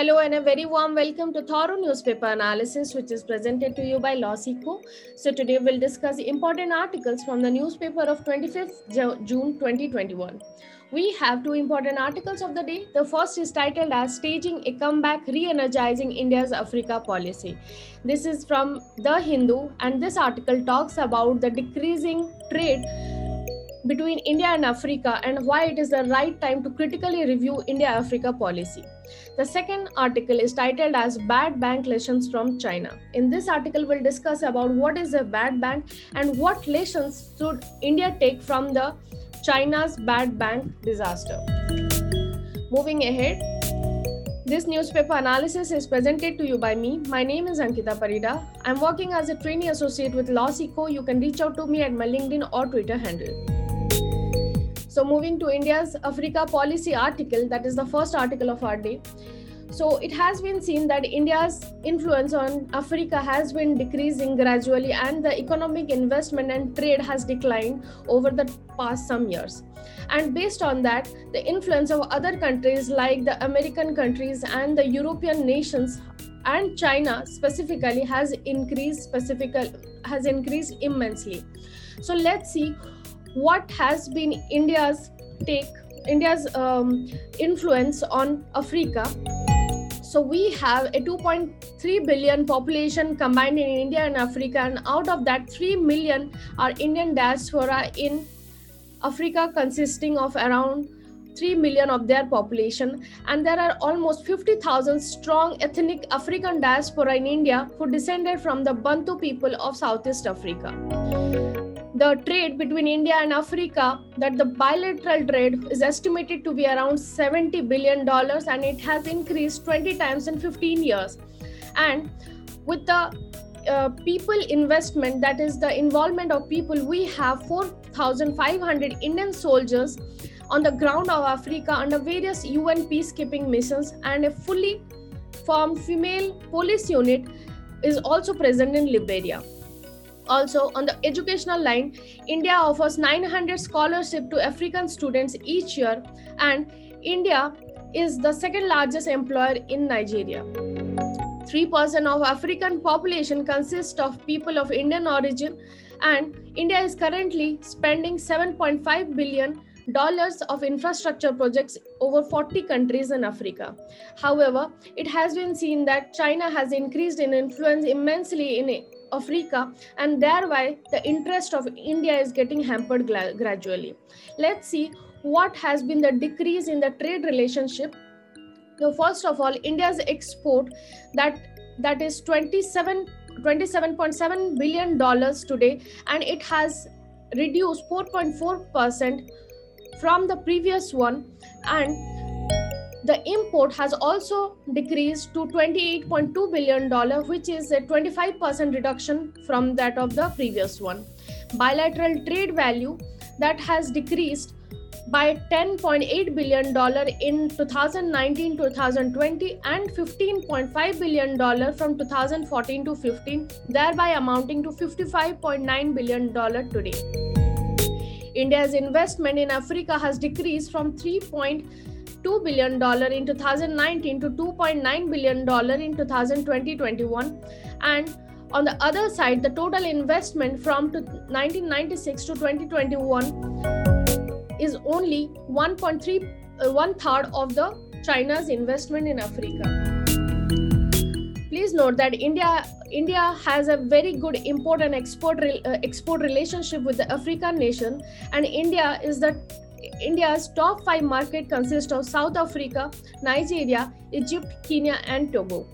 Hello and a very warm welcome to Thorough Newspaper Analysis, which is presented to you by Lawseco. So today we'll discuss important articles from the newspaper of 25th June 2021. We have two important articles of the day. The first is titled as Staging a Comeback Re-Energizing India's Africa Policy. This is from The Hindu and this article talks about the decreasing trade between India and Africa and why it is the right time to critically review India Africa policy. The second article is titled as Bad Bank Lessons from China. In this article, we'll discuss about what is a bad bank and what lessons should India take from the China's bad bank disaster. Moving ahead, this newspaper analysis is presented to you by me. My name is Ankita Parida. I'm working as a trainee associate with Law Lawseco. You can reach out to me at my LinkedIn or Twitter handle. So, moving to India's Africa policy article, that is the first article of our day. So, it has been seen that India's influence on Africa has been decreasing gradually, and the economic investment and trade has declined over the past some years. And based on that, the influence of other countries like the American countries and the European nations and China specifically has increased specifically has increased immensely. So let's see what has been India's take, India's um, influence on Africa. So we have a 2.3 billion population combined in India and Africa, and out of that, 3 million are Indian diaspora in Africa, consisting of around 3 million of their population and there are almost 50000 strong ethnic african diaspora in india who descended from the bantu people of southeast africa the trade between India and Africa, that the bilateral trade is estimated to be around 70 billion dollars and it has increased 20 times in 15 years. And with the uh, people investment, that is the involvement of people, we have 4,500 Indian soldiers on the ground of Africa under various UN peacekeeping missions, and a fully formed female police unit is also present in Liberia. Also, on the educational line, India offers 900 scholarship to African students each year, and India is the second largest employer in Nigeria. 3% of African population consists of people of Indian origin, and India is currently spending 7.5 billion dollars of infrastructure projects over 40 countries in Africa. However, it has been seen that China has increased in influence immensely in Africa, and thereby the interest of India is getting hampered gradually. Let's see what has been the decrease in the trade relationship. So, first of all, India's export that that is 27 27.7 billion dollars today and it has reduced 4.4 percent from the previous one and the import has also decreased to 28.2 billion dollar which is a 25% reduction from that of the previous one bilateral trade value that has decreased by 10.8 billion dollar in 2019 2020 and 15.5 billion dollar from 2014 to 15 thereby amounting to 55.9 billion dollar today india's investment in africa has decreased from 3. 2 billion dollar in 2019 to 2.9 billion dollar in 2020-21 and on the other side the total investment from 1996 to 2021 is only 1.3 uh, one third of the china's investment in africa. Please note that india india has a very good import and export uh, export relationship with the african nation and india is the India's top five market consist of South Africa, Nigeria, Egypt, Kenya, and Togo.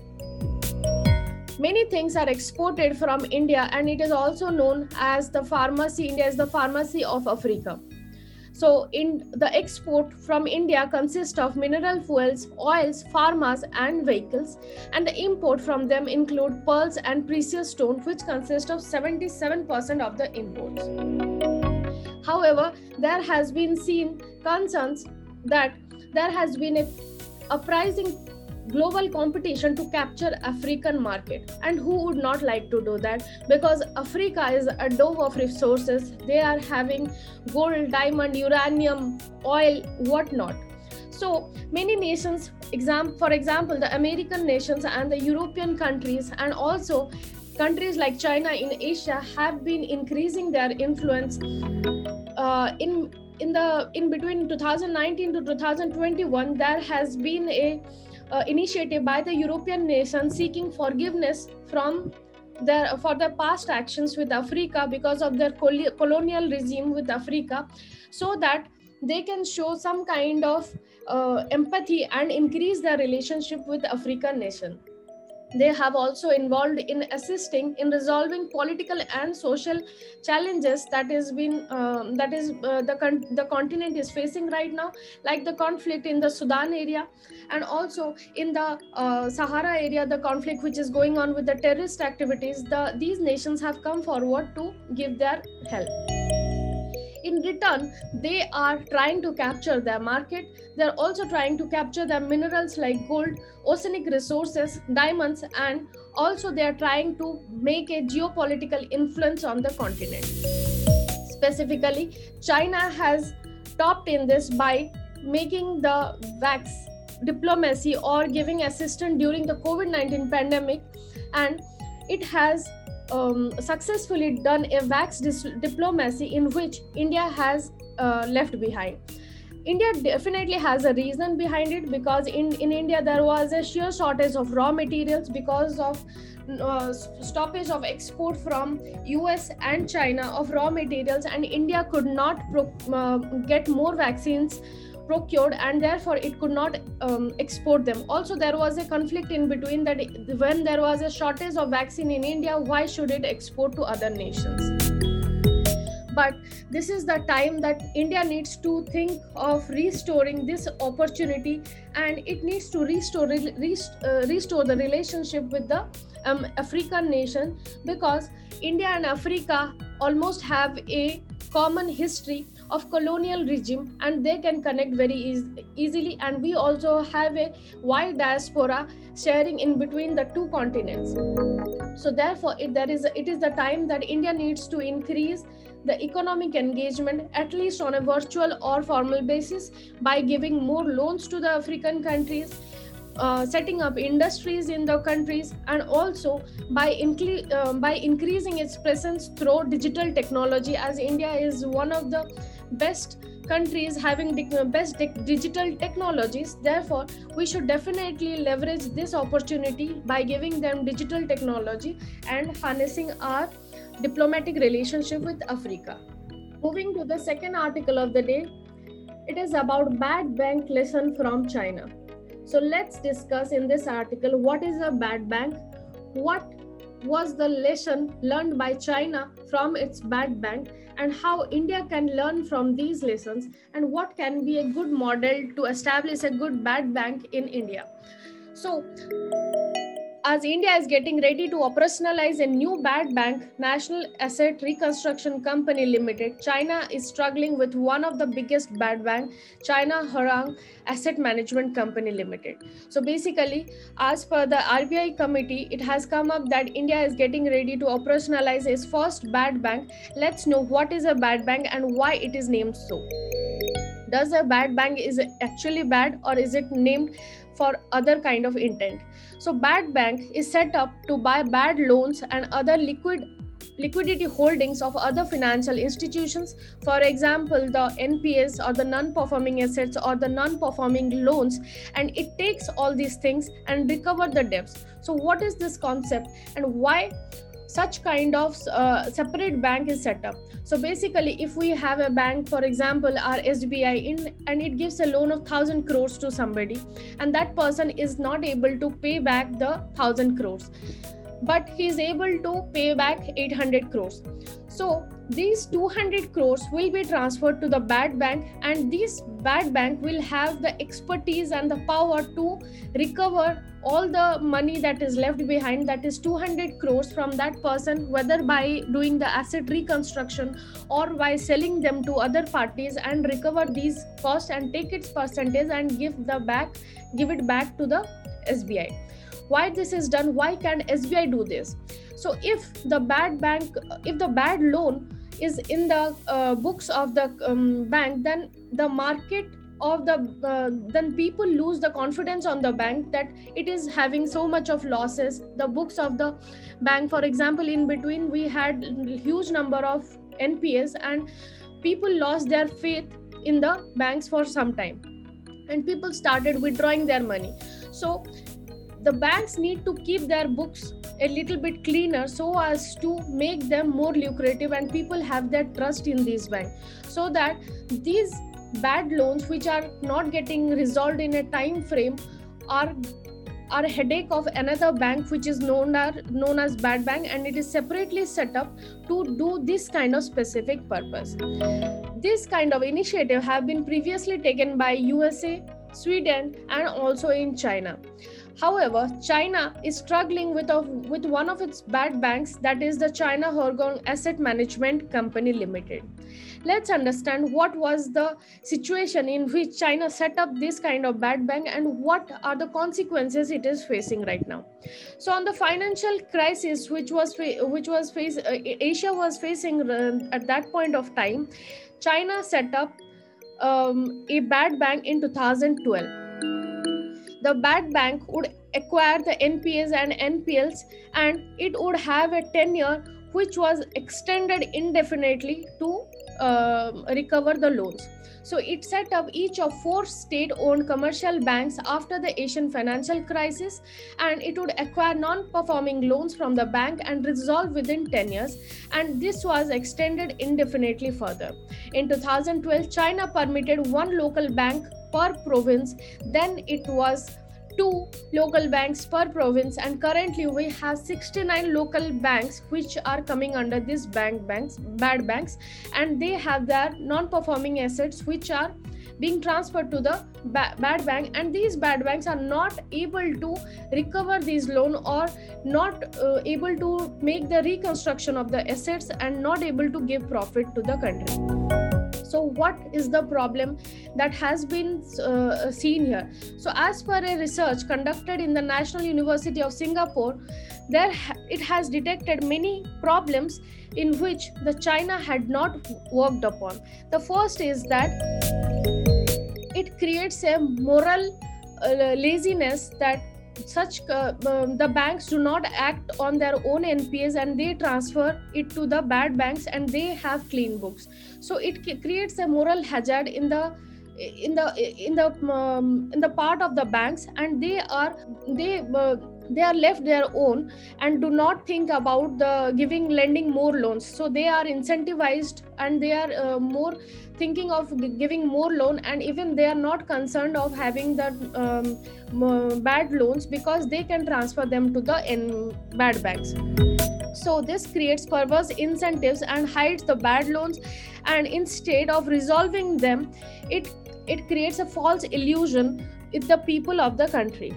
Many things are exported from India, and it is also known as the pharmacy. India is the pharmacy of Africa. So, in the export from India consists of mineral fuels, oils, pharmas, and vehicles, and the import from them include pearls and precious stones, which consist of 77% of the imports. However, there has been seen concerns that there has been a uprising global competition to capture african market. And who would not like to do that? Because africa is a dove of resources. They are having gold diamond uranium oil whatnot. So many nations exam for example the american nations and the european countries and also countries like china in asia have been increasing their influence uh, in in the in between 2019 to 2021 there has been a uh, initiative by the european nations seeking forgiveness from their for their past actions with africa because of their col- colonial regime with africa so that they can show some kind of uh, empathy and increase their relationship with african nation they have also involved in assisting in resolving political and social challenges that is been um, that is uh, the con- the continent is facing right now like the conflict in the sudan area and also in the uh, sahara area the conflict which is going on with the terrorist activities the these nations have come forward to give their help in return they are trying to capture their market. They're also trying to capture the minerals like gold oceanic resources diamonds and also they are trying to make a geopolitical influence on the continent. Specifically china has topped in this by making the vax diplomacy or giving assistance during the covid-19 pandemic and it has um, successfully done a vax dis- diplomacy in which India has uh, left behind. India definitely has a reason behind it because in, in India there was a sheer shortage of raw materials because of uh, stoppage of export from US and China of raw materials and India could not pro- uh, get more vaccines procured and therefore it could not um, export them. Also there was a conflict in between that when there was a shortage of vaccine in india why should it export to other nations? But this is the time that india needs to think of restoring this opportunity and it needs to restore rest, uh, restore the relationship with the um, african nation because india and africa almost have a common history of colonial regime and they can connect very e- easily. And we also have a wide diaspora sharing in between the two continents. So therefore it, there is it is the time that india needs to increase the economic engagement at least on a virtual or formal basis by giving more loans to the african countries uh, setting up industries in the countries and also by, incre- uh, by increasing its presence through digital technology as india is one of the best countries having the uh, best digital technologies. Therefore we should definitely leverage this opportunity by giving them digital technology and harnessing our diplomatic relationship with africa. Moving to the second article of the day it is about bad bank lesson from china. So let's discuss in this article what is a bad bank? What was the lesson learned by china from its bad bank and how India can learn from these lessons and what can be a good model to establish a good bad bank in India. So, as India is getting ready to operationalize a new bad bank, National Asset Reconstruction Company Limited, China is struggling with one of the biggest bad bank, China Huarong Asset Management Company Limited. So basically, as per the RBI committee, it has come up that India is getting ready to operationalize its first bad bank. Let's know what is a bad bank and why it is named so. Does a bad bank is actually bad or is it named for other kind of intent? So bad bank is set up to buy bad loans and other liquid liquidity holdings of other financial institutions. For example the nps or the non-performing assets or the non-performing loans. And it takes all these things and recover the debts. So what is this concept? And why such kind of uh, separate bank is set up. So basically if we have a bank for example our sbi in and it gives a loan of 1000 crores to somebody and that person is not able to pay back the 1000 crores but he is able to pay back 800 crores. So these 200 crores will be transferred to the bad bank and this bad bank will have the expertise and the power to recover all the money that is left behind that is 200 crores from that person whether by doing the asset reconstruction or by selling them to other parties and recover these costs and take its percentage and give the back give it back to the sbi why this is done why can sbi do this? So if the bad bank if the bad loan is in the uh, books of the um, bank then the market of the uh, then people lose the confidence on the bank that it is having so much of losses. The books of the bank for example in between we had huge number of nps and people lost their faith in the banks for some time. And people started withdrawing their money. So the banks need to keep their books a little bit cleaner so as to make them more lucrative and people have their trust in these banks. So that these bad loans which are not getting resolved in a time frame are are a headache of another bank which is known as known as bad bank and it is separately set up to do this kind of specific purpose. This kind of initiative have been previously taken by usa sweden and also in china However, China is struggling with, a, with one of its bad banks, that is the China Huarong Asset Management Company Limited. Let's understand what was the situation in which China set up this kind of bad bank and what are the consequences it is facing right now. So, on the financial crisis which was which was face, uh, Asia was facing uh, at that point of time, China set up um, a bad bank in 2012 the bad bank would acquire the NPAs and NPLs and it would have a tenure which was extended indefinitely to uh, recover the loans. So it set up each of four state owned commercial banks after the Asian financial crisis and it would acquire non performing loans from the bank and resolve within 10 years. And this was extended indefinitely further. In 2012, China permitted one local bank per province. Then it was two local banks per province and currently we have 69 local banks which are coming under this bank banks bad banks and they have their non-performing assets which are being transferred to the ba- bad bank and these bad banks are not able to recover these loan or not uh, able to make the reconstruction of the assets and not able to give profit to the country so what is the problem that has been uh, seen here? So as per a research conducted in the national university of singapore there it has detected many problems in which the china had not worked upon. The first is that it creates a moral uh, laziness that such uh, um, the banks do not act on their own npas and they transfer it to the bad banks and they have clean books. So it creates a moral hazard in the in the in the um, in the part of the banks and they are they uh, they are left their own and do not think about the giving lending more loans. So they are incentivized and they are uh, more thinking of giving more loan and even they are not concerned of having the um, bad loans because they can transfer them to the in bad banks. So this creates perverse incentives and hides the bad loans and instead of resolving them it it creates a false illusion with the people of the country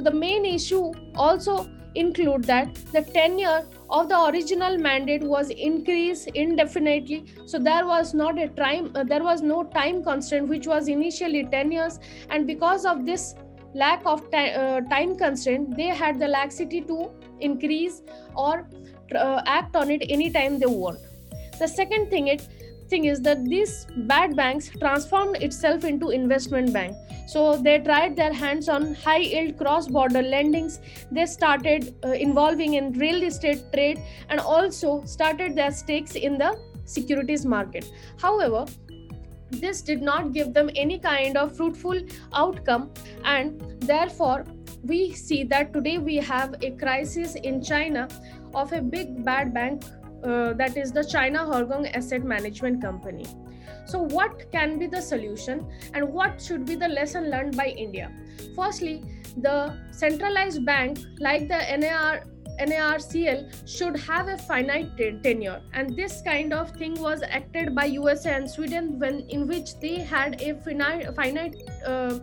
so the main issue also include that the tenure of the original mandate was increased indefinitely. So there was not a time uh, there was no time constraint which was initially 10 years. And because of this lack of uh, time constraint they had the laxity to increase or uh, act on it anytime they want. The second thing it thing is that these bad banks transformed itself into investment bank. So they tried their hands on high yield cross border lendings. They started uh, involving in real estate trade and also started their stakes in the securities market. However this did not give them any kind of fruitful outcome and therefore we see that today we have a crisis in china of a big bad bank uh, that is the China Huarong Asset Management Company. So, what can be the solution and what should be the lesson learned by India? Firstly, the centralized bank like the NAR NARCL should have a finite tenure, and this kind of thing was acted by USA and Sweden when in which they had a finite, finite uh,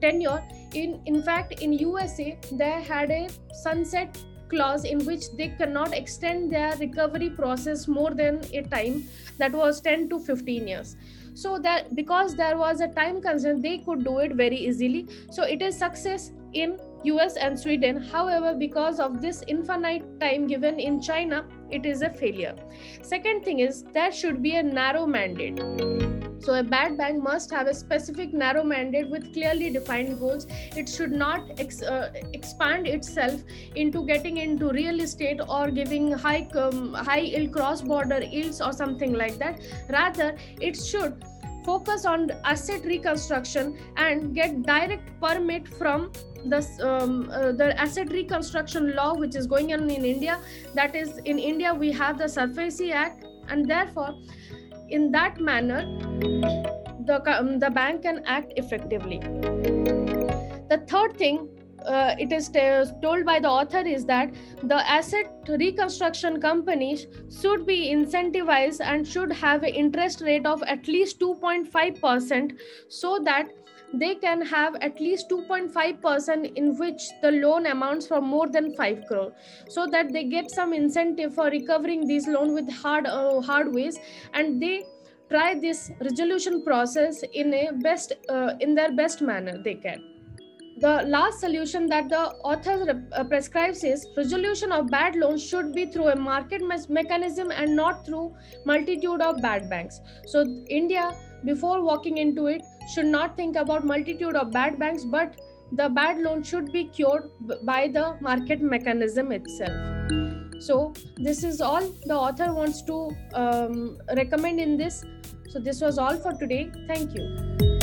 tenure. In in fact, in USA they had a sunset clause in which they cannot extend their recovery process more than a time that was 10 to 15 years. So that because there was a time constraint they could do it very easily. So it is success in us and sweden. However because of this infinite time given in china it is a failure. Second thing is there should be a narrow mandate so a bad bank must have a specific narrow mandate with clearly defined goals it should not ex- uh, expand itself into getting into real estate or giving high um, high yield cross border yields or something like that. Rather it should focus on asset reconstruction and get direct permit from the um, uh, the asset reconstruction law which is going on in india. That is in india we have the SARFAESI act and therefore in that manner the, um, the bank can act effectively. The third thing uh, it is t- told by the author is that the asset reconstruction companies should be incentivized and should have an interest rate of at least 2.5% so that they can have at least 2.5% in which the loan amounts for more than 5 crore. So that they get some incentive for recovering these loan with hard uh, hard ways. And they try this resolution process in a best uh, in their best manner they can. The last solution that the author uh, prescribes is resolution of bad loans should be through a market me- mechanism and not through multitude of bad banks. So india before walking into it should not think about multitude of bad banks but the bad loan should be cured by the market mechanism itself. So this is all the author wants to um, recommend in this. So this was all for today. Thank you